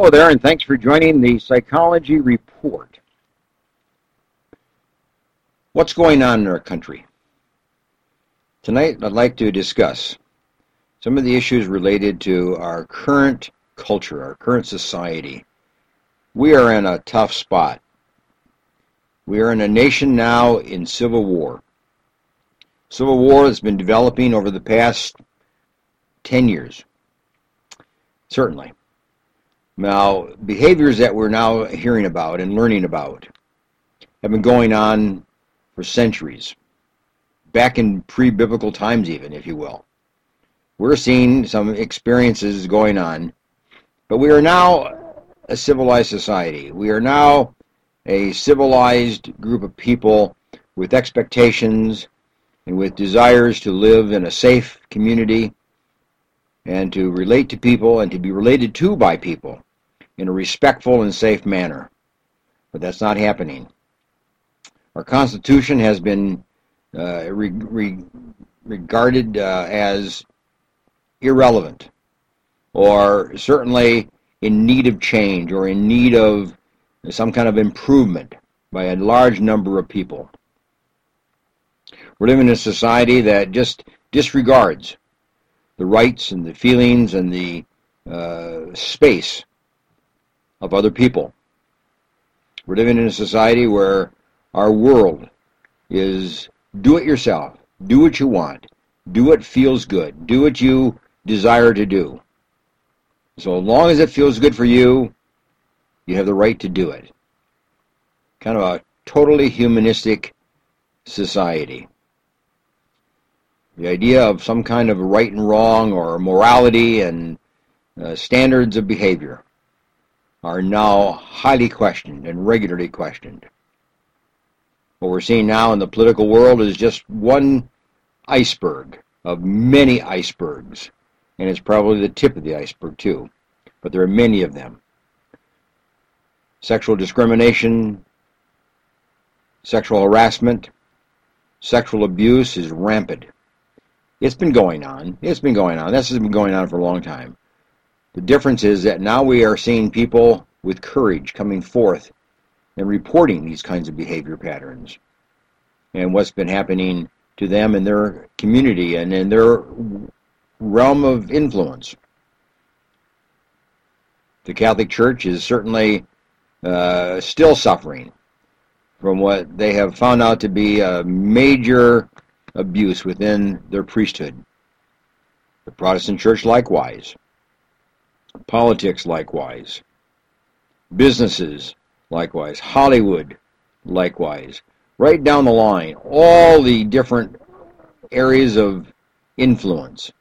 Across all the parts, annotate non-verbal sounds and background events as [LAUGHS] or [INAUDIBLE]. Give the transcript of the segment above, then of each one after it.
Hello there, and thanks for joining the Psychology Report. What's going on in our country? Tonight, I'd like to discuss some of the issues related to our current culture, our current society. We are in a tough spot. We are in a nation now in civil war. Civil war has been developing over the past 10 years. Certainly. Now, behaviors that we're now hearing about and learning about have been going on for centuries, back in pre biblical times, even, if you will. We're seeing some experiences going on, but we are now a civilized society. We are now a civilized group of people with expectations and with desires to live in a safe community and to relate to people and to be related to by people in a respectful and safe manner. But that's not happening. Our Constitution has been uh, re- re- regarded uh, as irrelevant or certainly in need of change or in need of some kind of improvement by a large number of people. We're living in a society that just disregards the rights and the feelings and the uh, space of other people. We're living in a society where our world is do it yourself, do what you want, do what feels good, do what you desire to do. So long as it feels good for you, you have the right to do it. Kind of a totally humanistic society. The idea of some kind of right and wrong or morality and uh, standards of behavior are now highly questioned and regularly questioned. What we're seeing now in the political world is just one iceberg of many icebergs, and it's probably the tip of the iceberg too, but there are many of them. Sexual discrimination, sexual harassment, sexual abuse is rampant. It's been going on. It's been going on. This has been going on for a long time. The difference is that now we are seeing people with courage coming forth and reporting these kinds of behavior patterns and what's been happening to them in their community and in their realm of influence. The Catholic Church is certainly uh, still suffering from what they have found out to be a major abuse within their priesthood. The Protestant Church likewise. Politics, likewise. Businesses, likewise. Hollywood, likewise. Right down the line, all the different areas of influence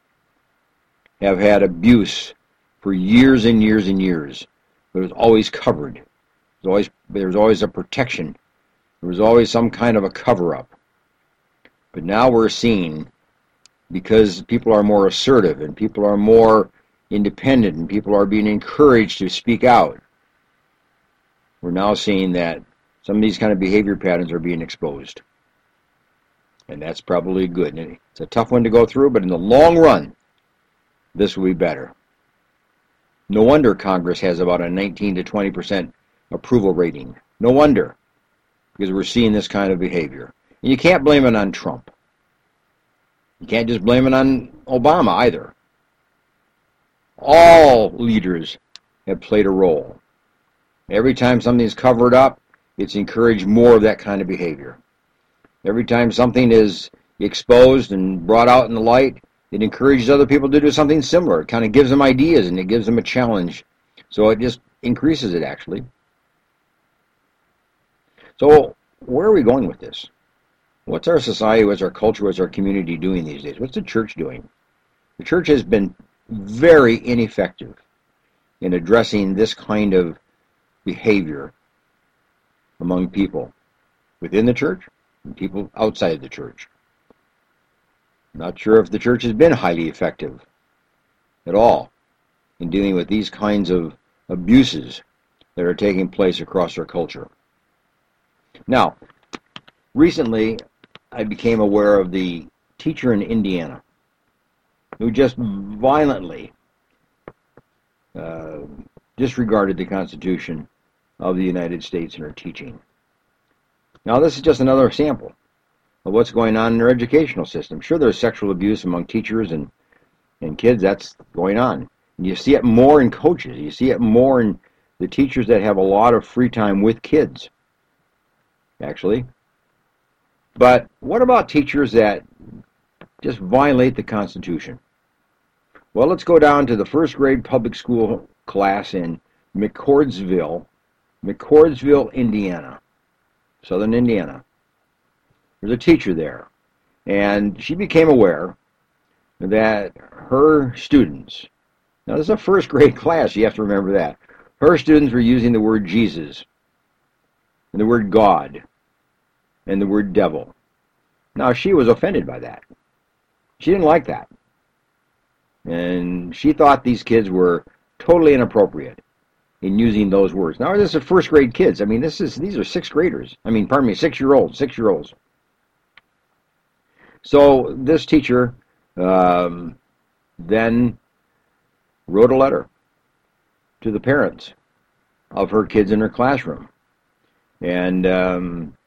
have had abuse for years and years and years. But it was always covered. There was always, there was always a protection. There was always some kind of a cover up. But now we're seeing, because people are more assertive and people are more independent and people are being encouraged to speak out. We're now seeing that some of these kind of behavior patterns are being exposed. And that's probably good. It's a tough one to go through, but in the long run, this will be better. No wonder Congress has about a 19 to 20 percent approval rating. No wonder, because we're seeing this kind of behavior. And you can't blame it on Trump. You can't just blame it on Obama either all leaders have played a role. Every time something is covered up, it's encouraged more of that kind of behavior. Every time something is exposed and brought out in the light, it encourages other people to do something similar. It kind of gives them ideas and it gives them a challenge. So it just increases it actually. So where are we going with this? What's our society, what's our culture, what's our community doing these days? What's the church doing? The church has been very ineffective in addressing this kind of behavior among people within the church and people outside the church. Not sure if the church has been highly effective at all in dealing with these kinds of abuses that are taking place across our culture. Now, recently I became aware of the teacher in Indiana who just violently uh, disregarded the Constitution of the United States in her teaching. Now, this is just another sample of what's going on in our educational system. Sure, there's sexual abuse among teachers and, and kids. That's going on. And you see it more in coaches. You see it more in the teachers that have a lot of free time with kids, actually. But what about teachers that just violate the Constitution? Well, let's go down to the first grade public school class in McCordsville, McCordsville, Indiana, southern Indiana. There's a teacher there, and she became aware that her students, now this is a first grade [LAUGHS] class, you have to remember that, her students were using the word Jesus, and the word God, and the word devil. Now she was offended by that. She didn't like that. And she thought these kids were totally inappropriate in using those words. Now this is first grade kids. I mean, this is these are sixth graders. I mean, pardon me, six year olds, six year olds. So this teacher um, then wrote a letter to the parents of her kids in her classroom, and um,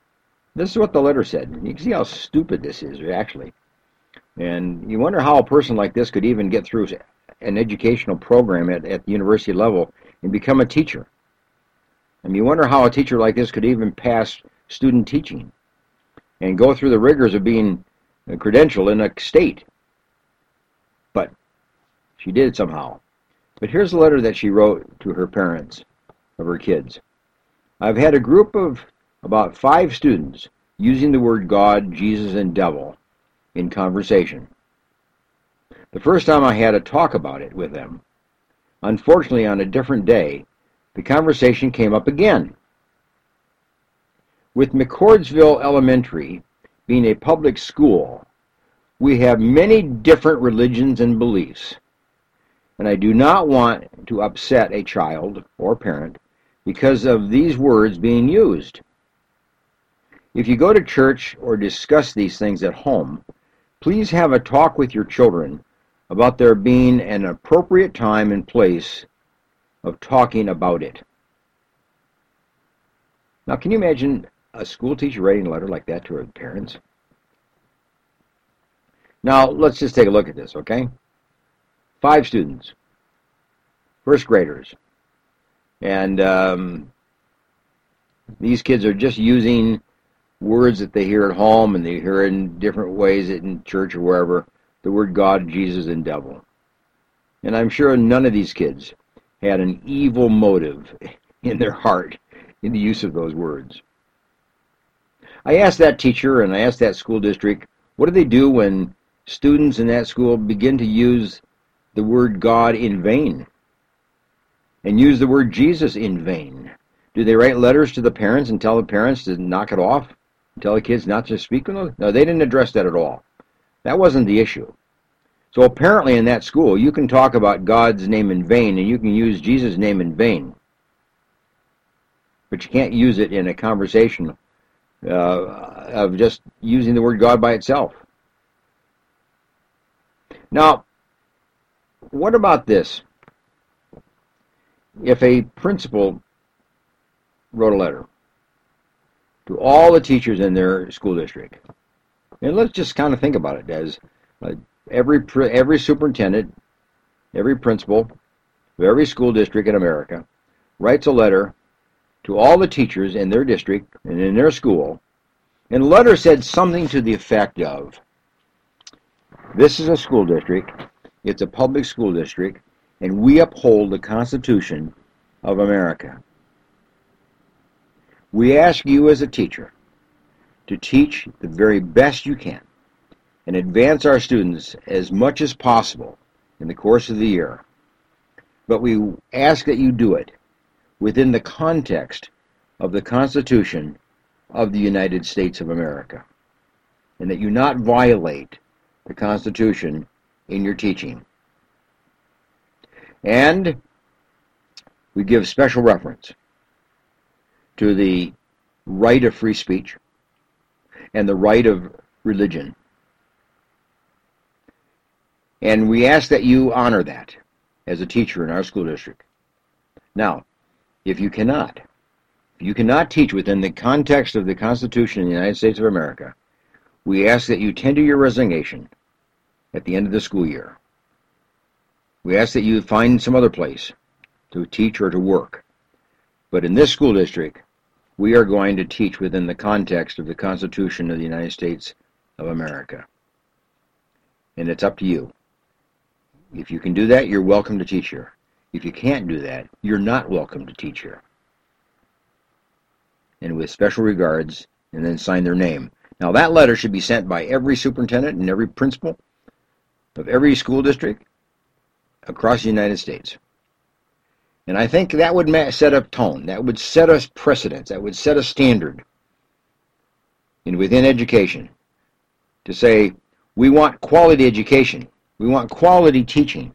this is what the letter said. You can see how stupid this is, actually. And you wonder how a person like this could even get through an educational program at, at the university level and become a teacher. And you wonder how a teacher like this could even pass student teaching and go through the rigors of being a credential in a state. But she did somehow. But here's a letter that she wrote to her parents of her kids. I've had a group of about five students using the word God, Jesus, and devil in conversation. The first time I had a talk about it with them, unfortunately on a different day, the conversation came up again. With McCordsville Elementary being a public school, we have many different religions and beliefs, and I do not want to upset a child or parent because of these words being used. If you go to church or discuss these things at home, please have a talk with your children about there being an appropriate time and place of talking about it. Now, can you imagine a school teacher writing a letter like that to her parents? Now, let's just take a look at this, okay? Five students, first graders, and um, these kids are just using words that they hear at home and they hear in different ways in church or wherever the word God, Jesus, and devil. And I'm sure none of these kids had an evil motive [LAUGHS] in their heart in the use of those words. I asked that teacher and I asked that school district, what do they do when students in that school begin to use the word God in vain and use the word Jesus in vain? Do they write letters to the parents and tell the parents to knock it off? Tell the kids not to speak with them? No, they didn't address that at all. That wasn't the issue. So apparently in that school, you can talk about God's name in vain and you can use Jesus' name in vain. But you can't use it in a conversation uh, of just using the word God by itself. Now, what about this? If a principal wrote a letter to all the teachers in their school district. And let's just kind of think about it as uh, every every superintendent, every principal of every school district in America writes a letter to all the teachers in their district and in their school, and the letter said something to the effect of, "This is a school district. It's a public school district, and we uphold the Constitution of America." We ask you as a teacher to teach the very best you can and advance our students as much as possible in the course of the year. But we ask that you do it within the context of the Constitution of the United States of America and that you not violate the Constitution in your teaching. And we give special reference to the right of free speech and the right of religion. And we ask that you honor that as a teacher in our school district. Now, if you cannot, if you cannot teach within the context of the Constitution of the United States of America, we ask that you tender your resignation at the end of the school year. We ask that you find some other place to teach or to work. But in this school district, we are going to teach within the context of the Constitution of the United States of America. And it's up to you. If you can do that, you're welcome to teach here. If you can't do that, you're not welcome to teach here. And with special regards, and then sign their name. Now, that letter should be sent by every superintendent and every principal of every school district across the United States. And I think that would set up tone. That would set us precedence. That would set a standard in within education to say we want quality education. We want quality teaching.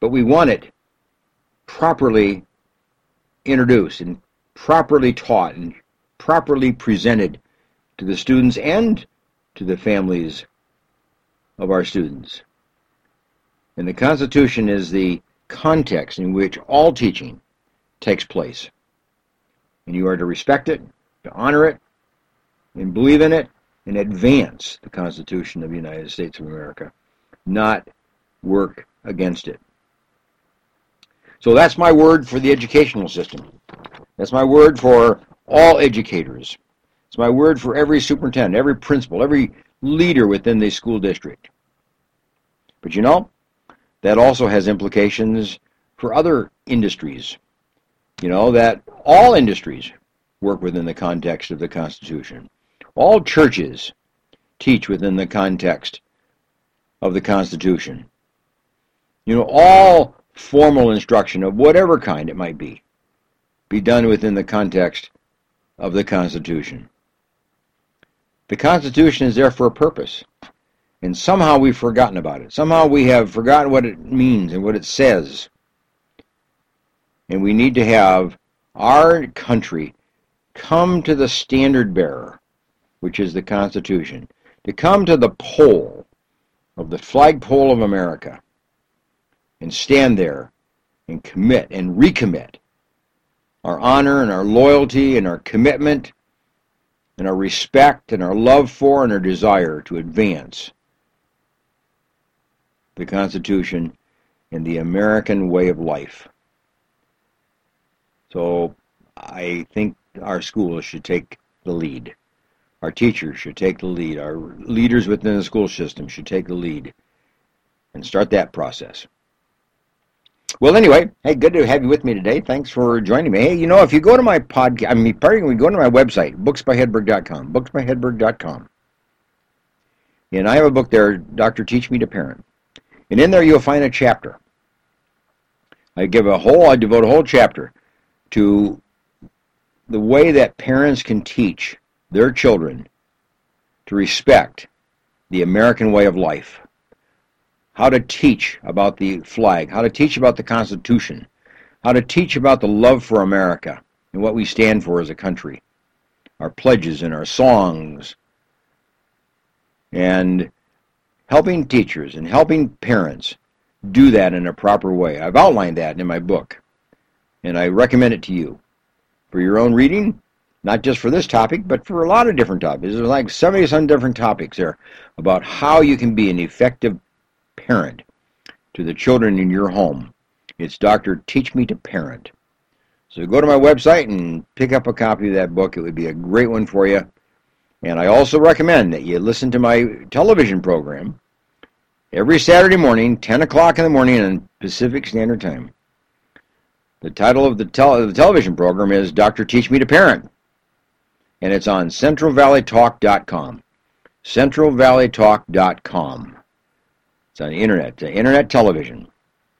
But we want it properly introduced and properly taught and properly presented to the students and to the families of our students. And the Constitution is the context in which all teaching takes place. And you are to respect it, to honor it, and believe in it, and advance the Constitution of the United States of America, not work against it. So that's my word for the educational system. That's my word for all educators. It's my word for every superintendent, every principal, every leader within the school district. But you know, that also has implications for other industries. You know, that all industries work within the context of the Constitution. All churches teach within the context of the Constitution. You know, all formal instruction of whatever kind it might be, be done within the context of the Constitution. The Constitution is there for a purpose. And somehow we've forgotten about it. Somehow we have forgotten what it means and what it says. And we need to have our country come to the standard bearer, which is the Constitution, to come to the pole of the flagpole of America and stand there and commit and recommit our honor and our loyalty and our commitment and our respect and our love for and our desire to advance the Constitution, and the American way of life. So I think our schools should take the lead. Our teachers should take the lead. Our leaders within the school system should take the lead and start that process. Well, anyway, hey, good to have you with me today. Thanks for joining me. Hey, you know, if you go to my podcast, I mean, pardon me, go to my website, booksbyhedberg.com, booksbyhedberg.com. And I have a book there, Doctor Teach Me to Parent. And in there you'll find a chapter. I give a whole, I devote a whole chapter to the way that parents can teach their children to respect the American way of life. How to teach about the flag, how to teach about the Constitution, how to teach about the love for America and what we stand for as a country, our pledges and our songs, and helping teachers and helping parents do that in a proper way. I've outlined that in my book, and I recommend it to you for your own reading, not just for this topic, but for a lot of different topics. There's like 70 some different topics there about how you can be an effective parent to the children in your home. It's Dr. Teach Me to Parent. So go to my website and pick up a copy of that book. It would be a great one for you. And I also recommend that you listen to my television program every Saturday morning, 10 o'clock in the morning on Pacific Standard Time. The title of the, tel- the television program is Dr. Teach Me to Parent, and it's on centralvalleytalk.com. centralvalleytalk.com. It's on the internet, uh, internet television,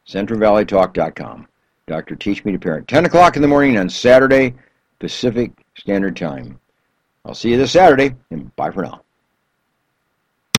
centralvalleytalk.com. Dr. Teach Me to Parent, 10 o'clock in the morning on Saturday, Pacific Standard Time. I'll see you this Saturday, and bye for now.